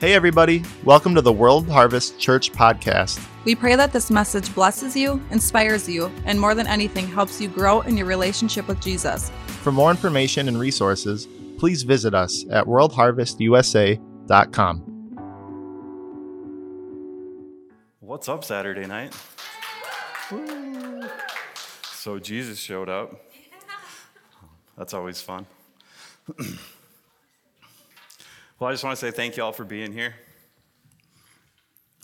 Hey, everybody. Welcome to the World Harvest Church podcast. We pray that this message blesses you, inspires you, and more than anything, helps you grow in your relationship with Jesus. For more information and resources, please visit us at worldharvestusa.com. What's up, Saturday night? So, Jesus showed up. That's always fun. well, I just want to say thank you all for being here.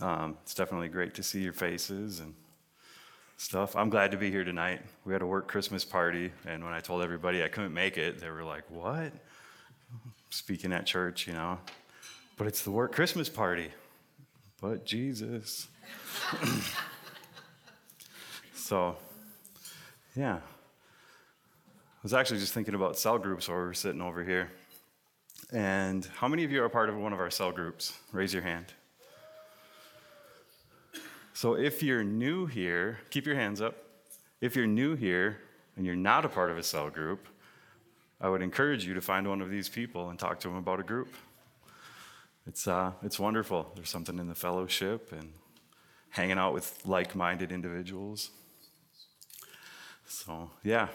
Um, it's definitely great to see your faces and stuff. I'm glad to be here tonight. We had a work Christmas party, and when I told everybody I couldn't make it, they were like, What? Speaking at church, you know. But it's the work Christmas party. But Jesus. so, yeah. I was actually just thinking about cell groups while we were sitting over here. And how many of you are part of one of our cell groups? Raise your hand. So if you're new here, keep your hands up. If you're new here and you're not a part of a cell group, I would encourage you to find one of these people and talk to them about a group. It's, uh, it's wonderful. There's something in the fellowship and hanging out with like minded individuals. So, yeah.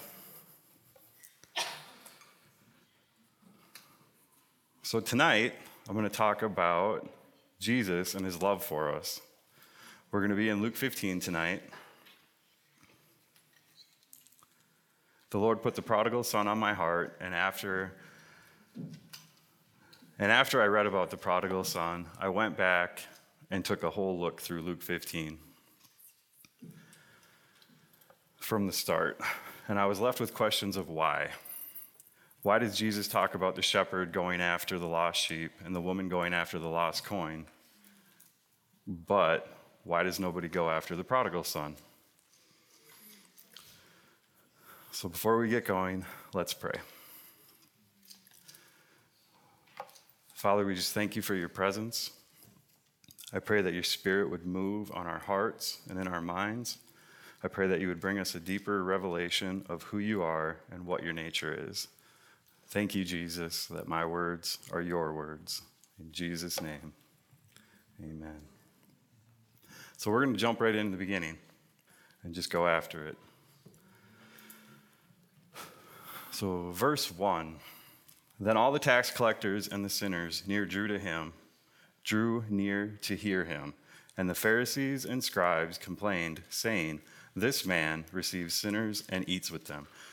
So, tonight, I'm going to talk about Jesus and his love for us. We're going to be in Luke 15 tonight. The Lord put the prodigal son on my heart, and after and after I read about the prodigal son, I went back and took a whole look through Luke 15 from the start. And I was left with questions of why. Why does Jesus talk about the shepherd going after the lost sheep and the woman going after the lost coin? But why does nobody go after the prodigal son? So before we get going, let's pray. Father, we just thank you for your presence. I pray that your spirit would move on our hearts and in our minds. I pray that you would bring us a deeper revelation of who you are and what your nature is. Thank you, Jesus, that my words are your words. In Jesus' name, amen. So we're going to jump right into the beginning and just go after it. So, verse 1 Then all the tax collectors and the sinners near drew to him, drew near to hear him. And the Pharisees and scribes complained, saying, This man receives sinners and eats with them.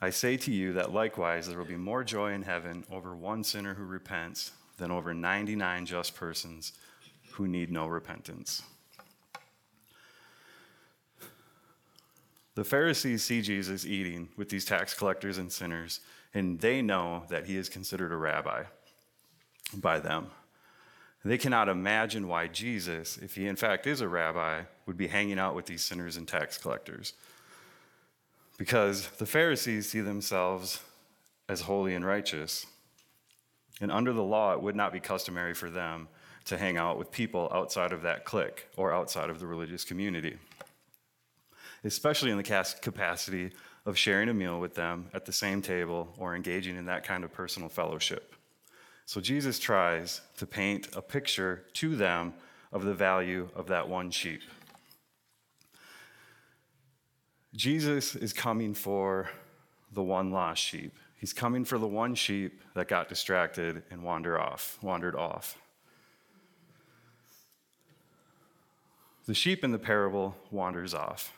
I say to you that likewise there will be more joy in heaven over one sinner who repents than over 99 just persons who need no repentance. The Pharisees see Jesus eating with these tax collectors and sinners, and they know that he is considered a rabbi by them. They cannot imagine why Jesus, if he in fact is a rabbi, would be hanging out with these sinners and tax collectors. Because the Pharisees see themselves as holy and righteous. And under the law, it would not be customary for them to hang out with people outside of that clique or outside of the religious community, especially in the capacity of sharing a meal with them at the same table or engaging in that kind of personal fellowship. So Jesus tries to paint a picture to them of the value of that one sheep. Jesus is coming for the one lost sheep. He's coming for the one sheep that got distracted and wandered off, wandered off. The sheep in the parable wanders off.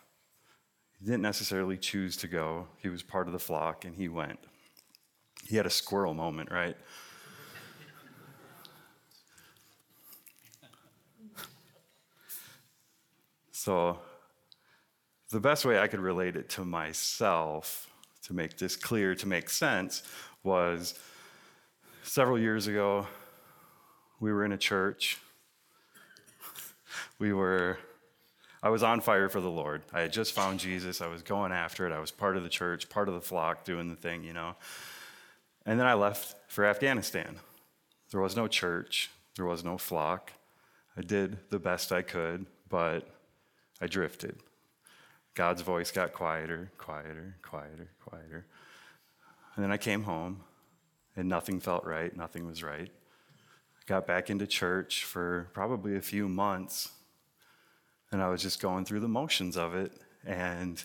He didn't necessarily choose to go. He was part of the flock and he went. He had a squirrel moment, right? So, the best way I could relate it to myself, to make this clear, to make sense, was several years ago, we were in a church. we were, I was on fire for the Lord. I had just found Jesus. I was going after it. I was part of the church, part of the flock, doing the thing, you know. And then I left for Afghanistan. There was no church, there was no flock. I did the best I could, but I drifted. God's voice got quieter, quieter, quieter, quieter. And then I came home, and nothing felt right, nothing was right. I Got back into church for probably a few months, and I was just going through the motions of it. And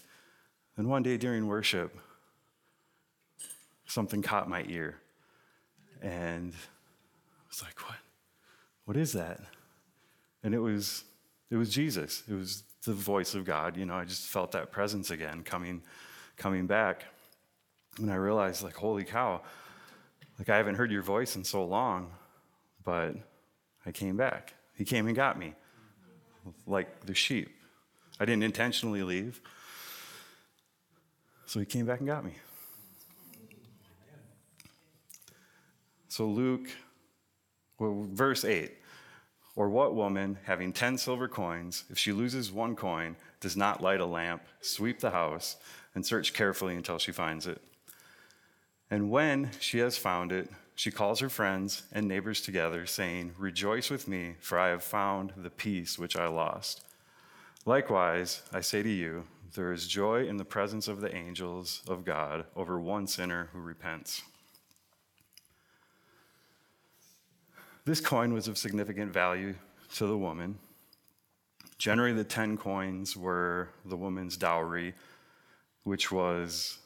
then one day during worship, something caught my ear. And I was like, what? What is that? And it was it was Jesus. It was the voice of God. You know, I just felt that presence again coming coming back. And I realized, like, holy cow, like I haven't heard your voice in so long, but I came back. He came and got me, like the sheep. I didn't intentionally leave. So he came back and got me. So, Luke, well, verse 8 Or what woman, having 10 silver coins, if she loses one coin, does not light a lamp, sweep the house, and search carefully until she finds it? And when she has found it, she calls her friends and neighbors together, saying, Rejoice with me, for I have found the piece which I lost. Likewise, I say to you, there is joy in the presence of the angels of God over one sinner who repents. This coin was of significant value to the woman. Generally, the 10 coins were the woman's dowry, which was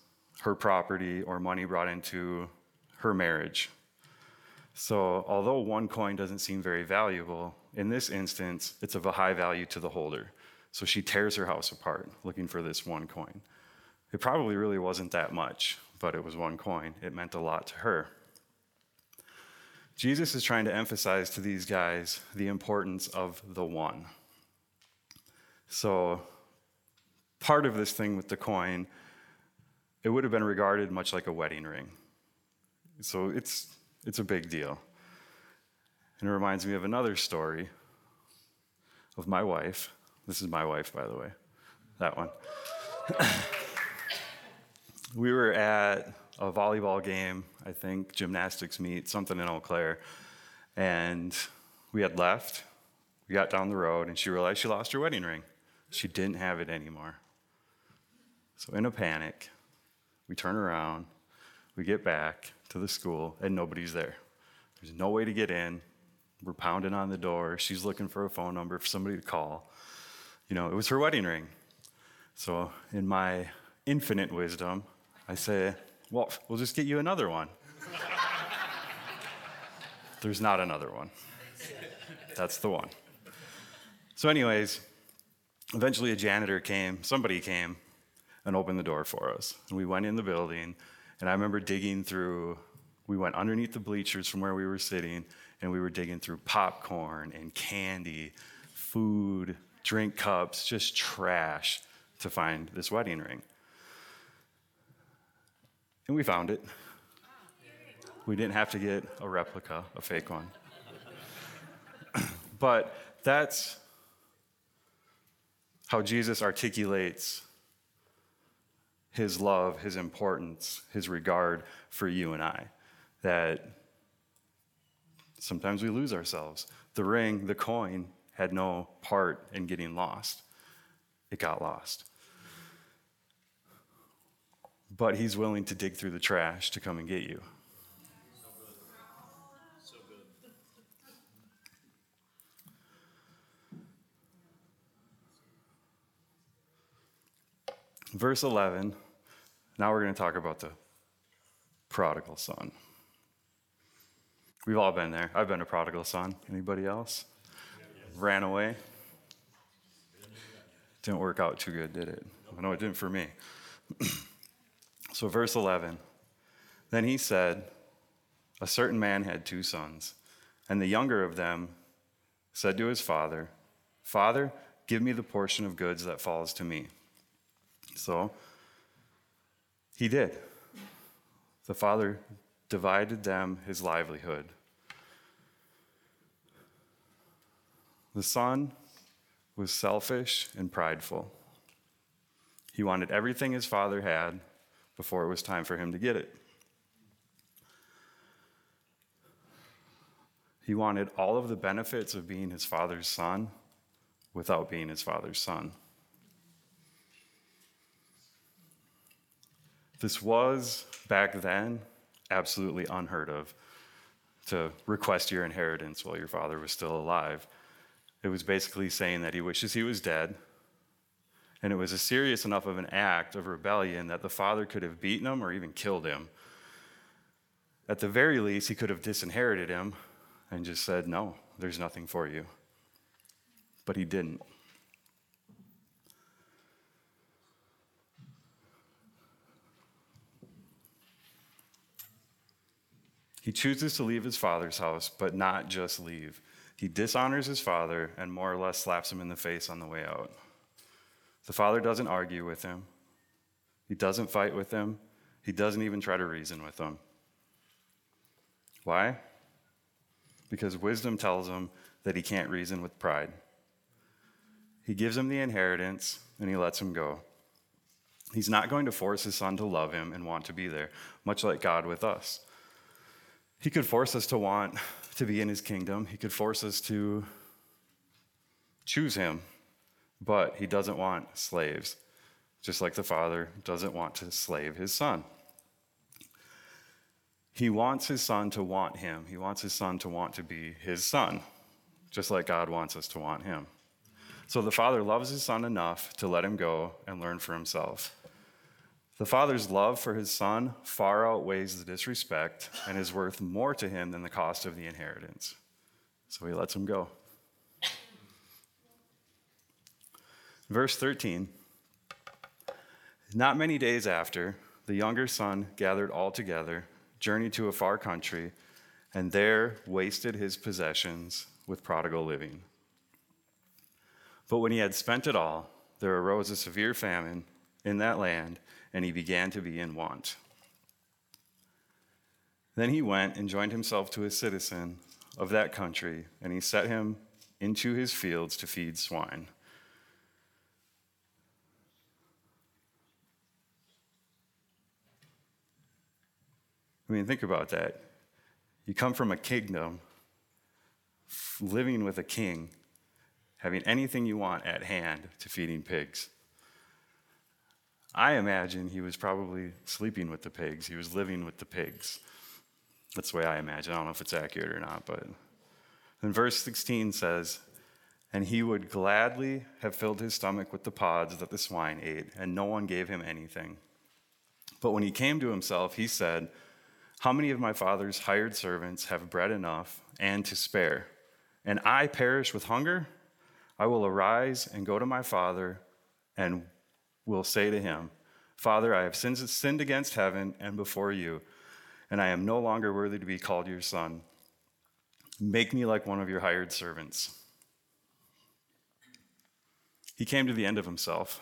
her property or money brought into her marriage. So, although one coin doesn't seem very valuable, in this instance, it's of a high value to the holder. So, she tears her house apart looking for this one coin. It probably really wasn't that much, but it was one coin. It meant a lot to her. Jesus is trying to emphasize to these guys the importance of the one. So, part of this thing with the coin, it would have been regarded much like a wedding ring. So, it's, it's a big deal. And it reminds me of another story of my wife. This is my wife, by the way, that one. we were at a volleyball game, I think, gymnastics meet, something in Eau Claire. And we had left. We got down the road, and she realized she lost her wedding ring. She didn't have it anymore. So, in a panic, we turn around, we get back to the school, and nobody's there. There's no way to get in. We're pounding on the door. She's looking for a phone number for somebody to call. You know, it was her wedding ring. So, in my infinite wisdom, I say, well, we'll just get you another one. There's not another one. That's the one. So, anyways, eventually a janitor came, somebody came and opened the door for us. And we went in the building, and I remember digging through, we went underneath the bleachers from where we were sitting, and we were digging through popcorn and candy, food, drink cups, just trash to find this wedding ring. And we found it. We didn't have to get a replica, a fake one. but that's how Jesus articulates his love, his importance, his regard for you and I. That sometimes we lose ourselves. The ring, the coin, had no part in getting lost, it got lost but he's willing to dig through the trash to come and get you. Verse 11, now we're going to talk about the prodigal son. We've all been there. I've been a prodigal son. Anybody else? Ran away. Didn't work out too good, did it? I know it didn't for me. So, verse 11 Then he said, A certain man had two sons, and the younger of them said to his father, Father, give me the portion of goods that falls to me. So he did. The father divided them his livelihood. The son was selfish and prideful. He wanted everything his father had before it was time for him to get it. He wanted all of the benefits of being his father's son without being his father's son. This was, back then, absolutely unheard of to request your inheritance while your father was still alive. It was basically saying that he wishes he was dead. And it was a serious enough of an act of rebellion that the father could have beaten him or even killed him. At the very least, he could have disinherited him and just said, No, there's nothing for you. But he didn't. He chooses to leave his father's house, but not just leave. He dishonors his father and more or less slaps him in the face on the way out. The father doesn't argue with him, he doesn't fight with him, he doesn't even try to reason with him. Why? Because wisdom tells him that he can't reason with pride. He gives him the inheritance and he lets him go. He's not going to force his son to love him and want to be there, much like God with us. He could force us to want to be in his kingdom. He could force us to choose him, but he doesn't want slaves, just like the father doesn't want to slave his son. He wants his son to want him. He wants his son to want to be his son, just like God wants us to want him. So the father loves his son enough to let him go and learn for himself. The father's love for his son far outweighs the disrespect and is worth more to him than the cost of the inheritance. So he lets him go. Verse 13 Not many days after, the younger son gathered all together, journeyed to a far country, and there wasted his possessions with prodigal living. But when he had spent it all, there arose a severe famine in that land and he began to be in want. Then he went and joined himself to a citizen of that country, and he set him into his fields to feed swine. I mean, think about that. You come from a kingdom, living with a king, having anything you want at hand to feeding pigs. I imagine he was probably sleeping with the pigs. He was living with the pigs. That's the way I imagine. I don't know if it's accurate or not, but then verse 16 says, And he would gladly have filled his stomach with the pods that the swine ate, and no one gave him anything. But when he came to himself, he said, How many of my father's hired servants have bread enough and to spare? And I perish with hunger? I will arise and go to my father and will say to him, Father, I have sinned against heaven and before you, and I am no longer worthy to be called your son. Make me like one of your hired servants. He came to the end of himself,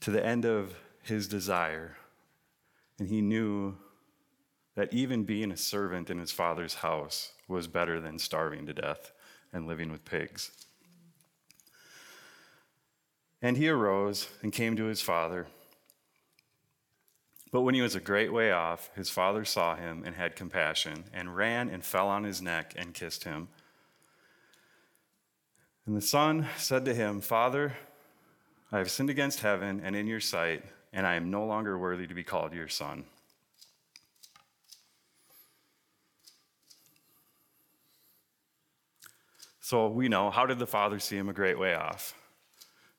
to the end of his desire, and he knew that even being a servant in his father's house was better than starving to death and living with pigs. And he arose and came to his father. But when he was a great way off, his father saw him and had compassion, and ran and fell on his neck and kissed him. And the son said to him, Father, I have sinned against heaven and in your sight, and I am no longer worthy to be called your son. So we know, how did the father see him a great way off?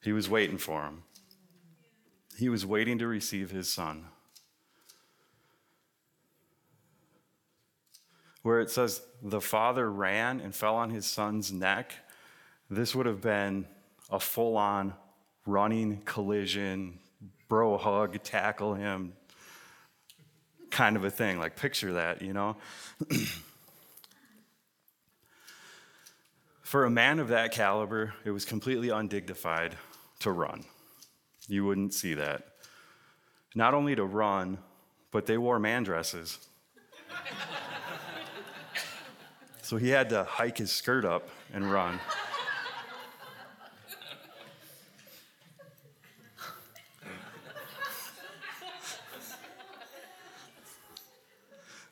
He was waiting for him. He was waiting to receive his son. Where it says the father ran and fell on his son's neck, this would have been a full on running collision, bro hug, tackle him kind of a thing. Like, picture that, you know? for a man of that caliber, it was completely undignified to run. You wouldn't see that. Not only to run, but they wore man dresses. so he had to hike his skirt up and run.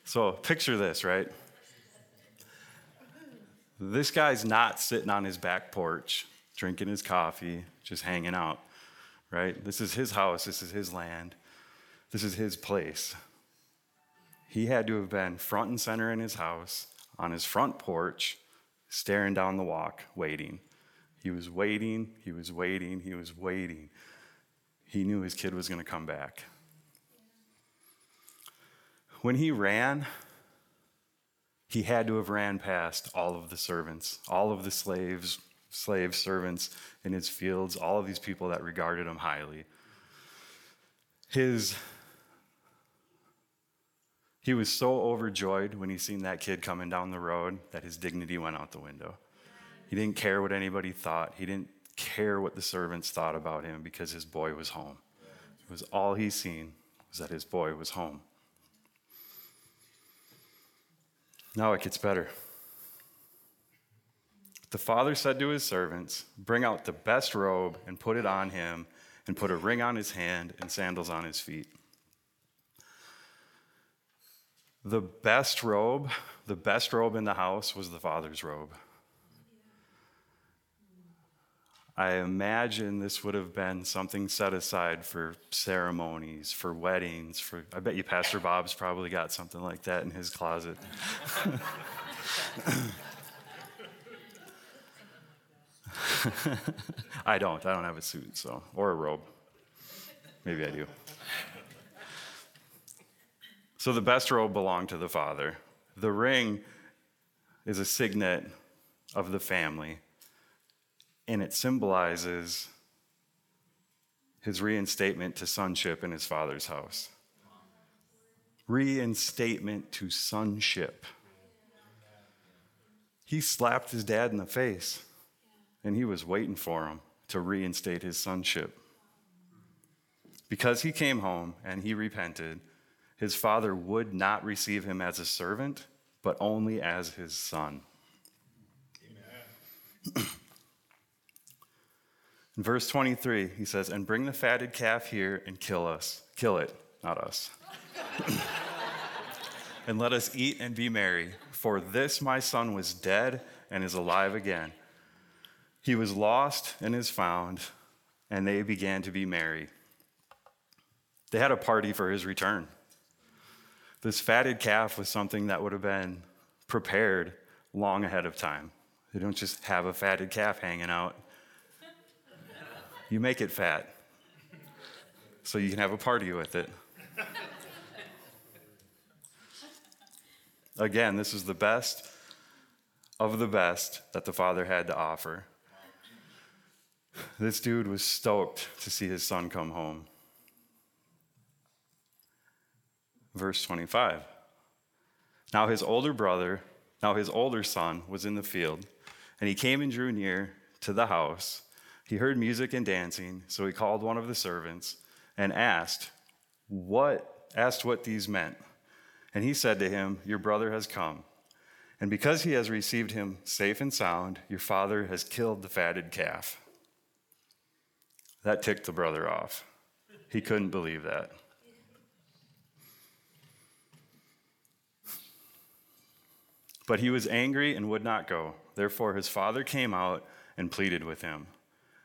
so picture this, right? This guy's not sitting on his back porch, drinking his coffee, just hanging out, right? This is his house, this is his land, this is his place. He had to have been front and center in his house, on his front porch, staring down the walk, waiting. He was waiting, he was waiting, he was waiting. He knew his kid was going to come back. When he ran, he had to have ran past all of the servants, all of the slaves, slave servants in his fields, all of these people that regarded him highly. His he was so overjoyed when he seen that kid coming down the road that his dignity went out the window. He didn't care what anybody thought. He didn't care what the servants thought about him because his boy was home. It was all he seen was that his boy was home. Now it gets better. The father said to his servants, Bring out the best robe and put it on him, and put a ring on his hand and sandals on his feet. The best robe, the best robe in the house was the father's robe. I imagine this would have been something set aside for ceremonies, for weddings, for I bet you Pastor Bob's probably got something like that in his closet. I don't. I don't have a suit, so or a robe. Maybe I do. So the best robe belonged to the father. The ring is a signet of the family, and it symbolizes his reinstatement to sonship in his father's house. Reinstatement to sonship. He slapped his dad in the face, and he was waiting for him to reinstate his sonship. Because he came home and he repented his father would not receive him as a servant, but only as his son. In verse 23, he says, And bring the fatted calf here and kill us. Kill it, not us. and let us eat and be merry. For this my son was dead and is alive again. He was lost and is found, and they began to be merry. They had a party for his return. This fatted calf was something that would have been prepared long ahead of time. They don't just have a fatted calf hanging out. You make it fat so you can have a party with it. Again, this is the best of the best that the father had to offer. This dude was stoked to see his son come home. verse 25. Now his older brother, now his older son, was in the field, and he came and drew near to the house. He heard music and dancing, so he called one of the servants and asked, What asked what these meant. And he said to him, Your brother has come. And because he has received him safe and sound, your father has killed the fatted calf. That ticked the brother off. He couldn't believe that. But he was angry and would not go. Therefore, his father came out and pleaded with him.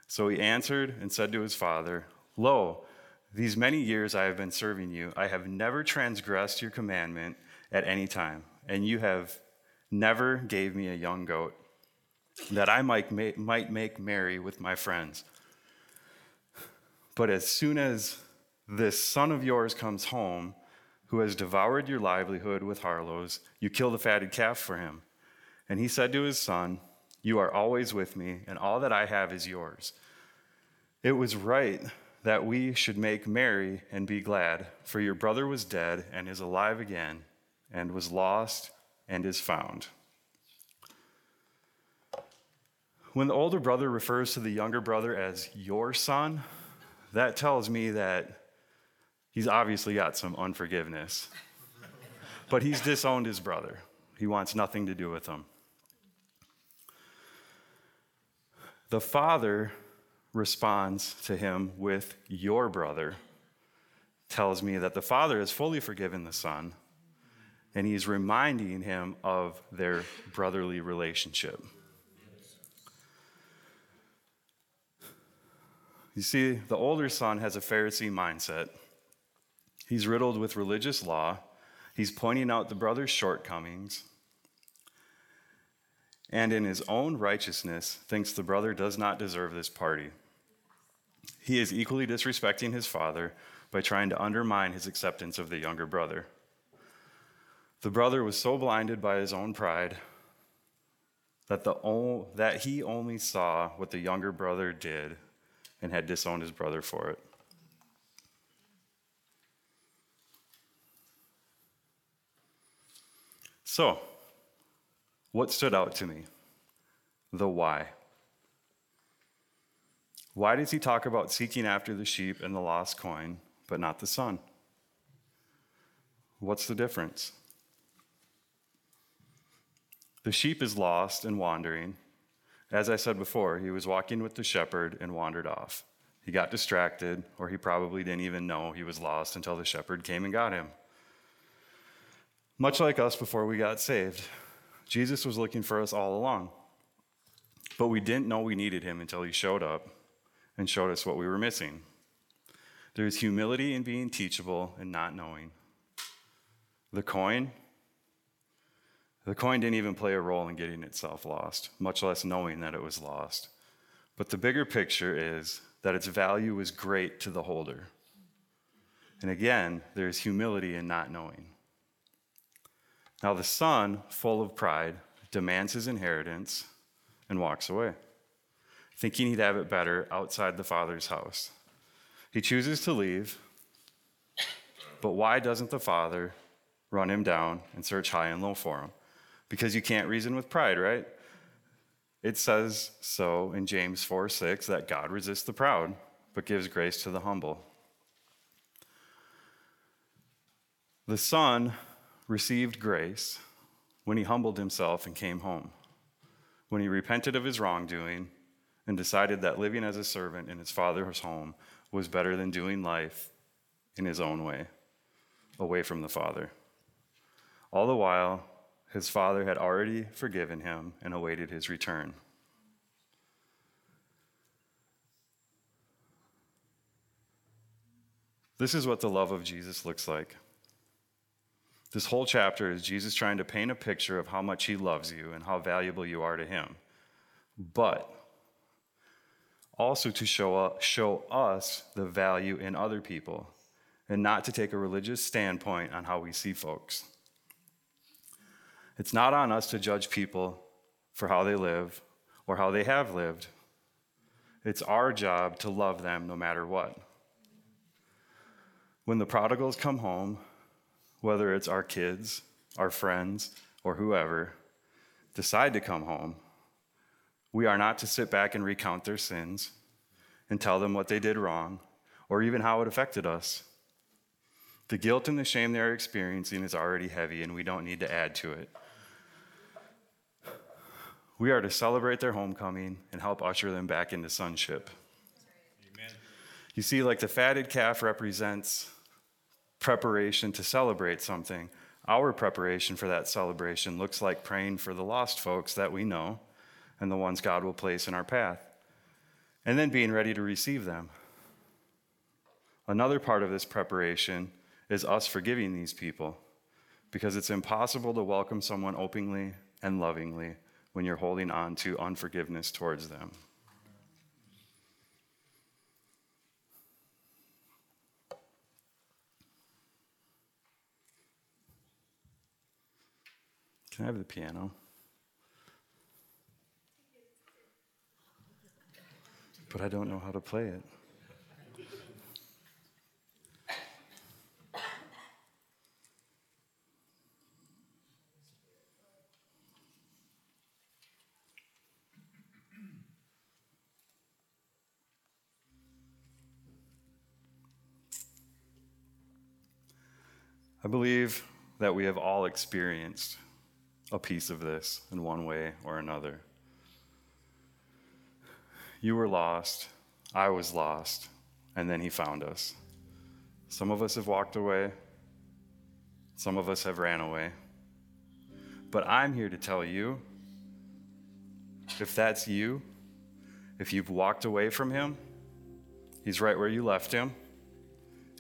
So he answered and said to his father, Lo, these many years I have been serving you. I have never transgressed your commandment at any time, and you have never gave me a young goat that I might, might make merry with my friends. But as soon as this son of yours comes home, who has devoured your livelihood with harlots, you kill the fatted calf for him. And he said to his son, You are always with me, and all that I have is yours. It was right that we should make merry and be glad, for your brother was dead and is alive again, and was lost and is found. When the older brother refers to the younger brother as your son, that tells me that He's obviously got some unforgiveness. But he's disowned his brother. He wants nothing to do with him. The father responds to him with, Your brother, tells me that the father has fully forgiven the son and he's reminding him of their brotherly relationship. You see, the older son has a Pharisee mindset. He's riddled with religious law. He's pointing out the brother's shortcomings. And in his own righteousness, thinks the brother does not deserve this party. He is equally disrespecting his father by trying to undermine his acceptance of the younger brother. The brother was so blinded by his own pride that, the, that he only saw what the younger brother did and had disowned his brother for it. So, what stood out to me? The why. Why does he talk about seeking after the sheep and the lost coin, but not the son? What's the difference? The sheep is lost and wandering. As I said before, he was walking with the shepherd and wandered off. He got distracted, or he probably didn't even know he was lost until the shepherd came and got him. Much like us before we got saved, Jesus was looking for us all along. But we didn't know we needed him until he showed up and showed us what we were missing. There's humility in being teachable and not knowing. The coin, the coin didn't even play a role in getting itself lost, much less knowing that it was lost. But the bigger picture is that its value was great to the holder. And again, there's humility in not knowing. Now, the son, full of pride, demands his inheritance and walks away, thinking he'd have it better outside the father's house. He chooses to leave, but why doesn't the father run him down and search high and low for him? Because you can't reason with pride, right? It says so in James 4 6 that God resists the proud, but gives grace to the humble. The son received grace when he humbled himself and came home, when he repented of his wrongdoing and decided that living as a servant in his father's home was better than doing life in his own way, away from the Father. All the while, his father had already forgiven him and awaited his return. This is what the love of Jesus looks like. This whole chapter is Jesus trying to paint a picture of how much he loves you and how valuable you are to him. But also to show, show us the value in other people and not to take a religious standpoint on how we see folks. It's not on us to judge people for how they live or how they have lived. It's our job to love them no matter what. When the prodigals come home, whether it's our kids, our friends, or whoever, decide to come home, we are not to sit back and recount their sins and tell them what they did wrong or even how it affected us. The guilt and the shame they are experiencing is already heavy, and we don't need to add to it. We are to celebrate their homecoming and help usher them back into sonship. Amen. You see, like the fatted calf represents preparation to celebrate something, our preparation for that celebration looks like praying for the lost folks that we know and the ones God will place in our path, and then being ready to receive them. Another part of this preparation is us forgiving these people because it's impossible to welcome someone openly and lovingly when you're holding on to unforgiveness towards them. Can I have the piano? But I don't know how to play it. I believe that we have all experienced a piece of this in one way or another. You were lost, I was lost, and then he found us. Some of us have walked away, Some of us have ran away. But I'm here to tell you if that's you, if you've walked away from Him, He's right where you left Him,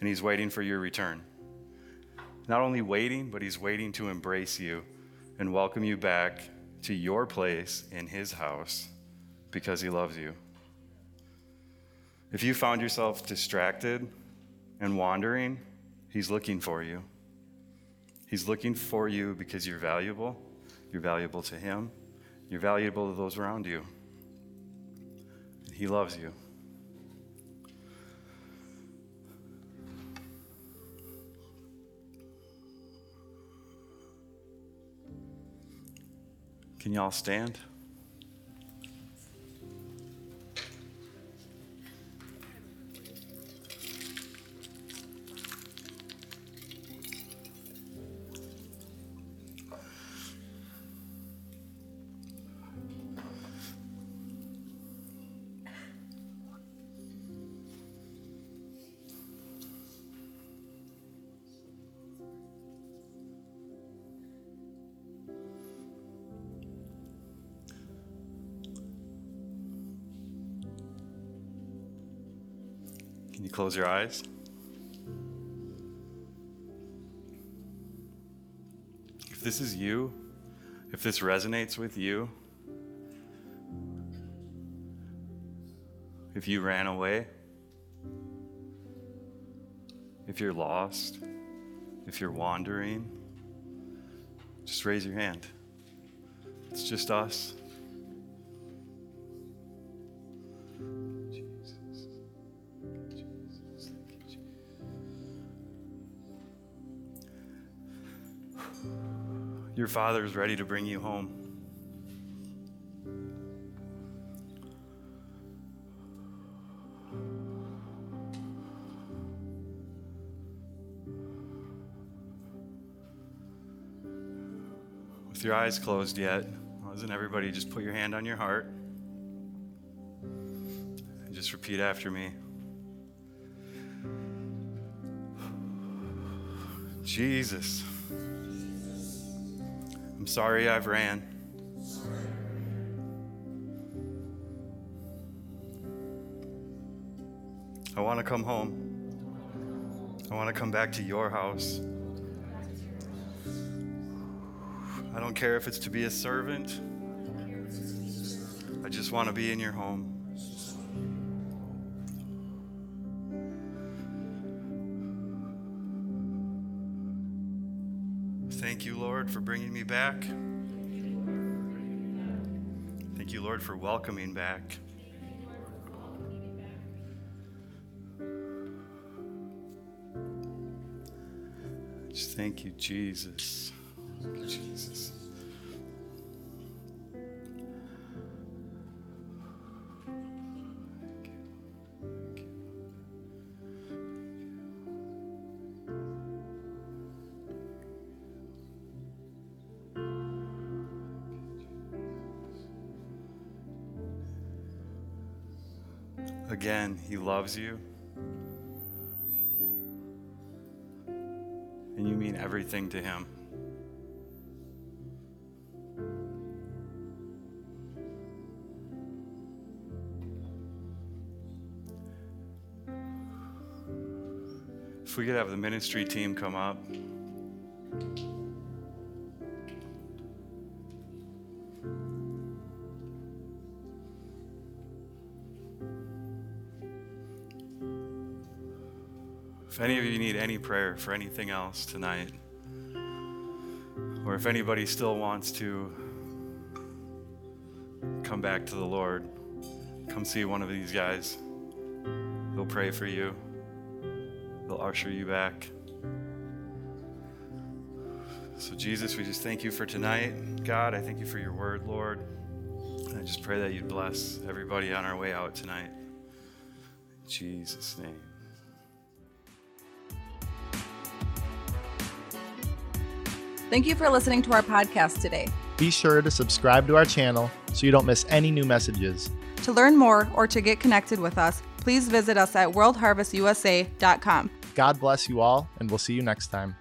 and He's waiting for your return. Not only waiting, but He's waiting to embrace you and welcome you back to your place in His house because He loves you. If you found yourself distracted and wandering, He's looking for you. He's looking for you because you're valuable. You're valuable to Him. You're valuable to those around you. He loves you. Can y'all stand? Can you close your eyes? If this is you, if this resonates with you, if you ran away, if you're lost, if you're wandering, just raise your hand. It's just us. Your Father is ready to bring you home. With your eyes closed yet, doesn't everybody just put your hand on your heart and just repeat after me? Jesus, sorry I've ran. I want to come home. I want to come back to your house. I don't care if it's to be a servant. I just want to be in your home. Back. Thank you, Lord, for welcoming back. Just thank you, Jesus. Thank you, Jesus. Loves you. And you mean everything to Him. If we could have the ministry team come up. If any of you need any prayer for anything else tonight, or if anybody still wants to come back to the Lord, come see one of these guys. They'll pray for you, they'll usher you back. So, Jesus, we just thank you for tonight. God, I thank you for your word, Lord. I just pray that you'd bless everybody on our way out tonight. In Jesus' name. Thank you for listening to our podcast today. Be sure to subscribe to our channel so you don't miss any new messages. To learn more or to get connected with us, please visit us at worldharvestusa.com. God bless you all, and we'll see you next time.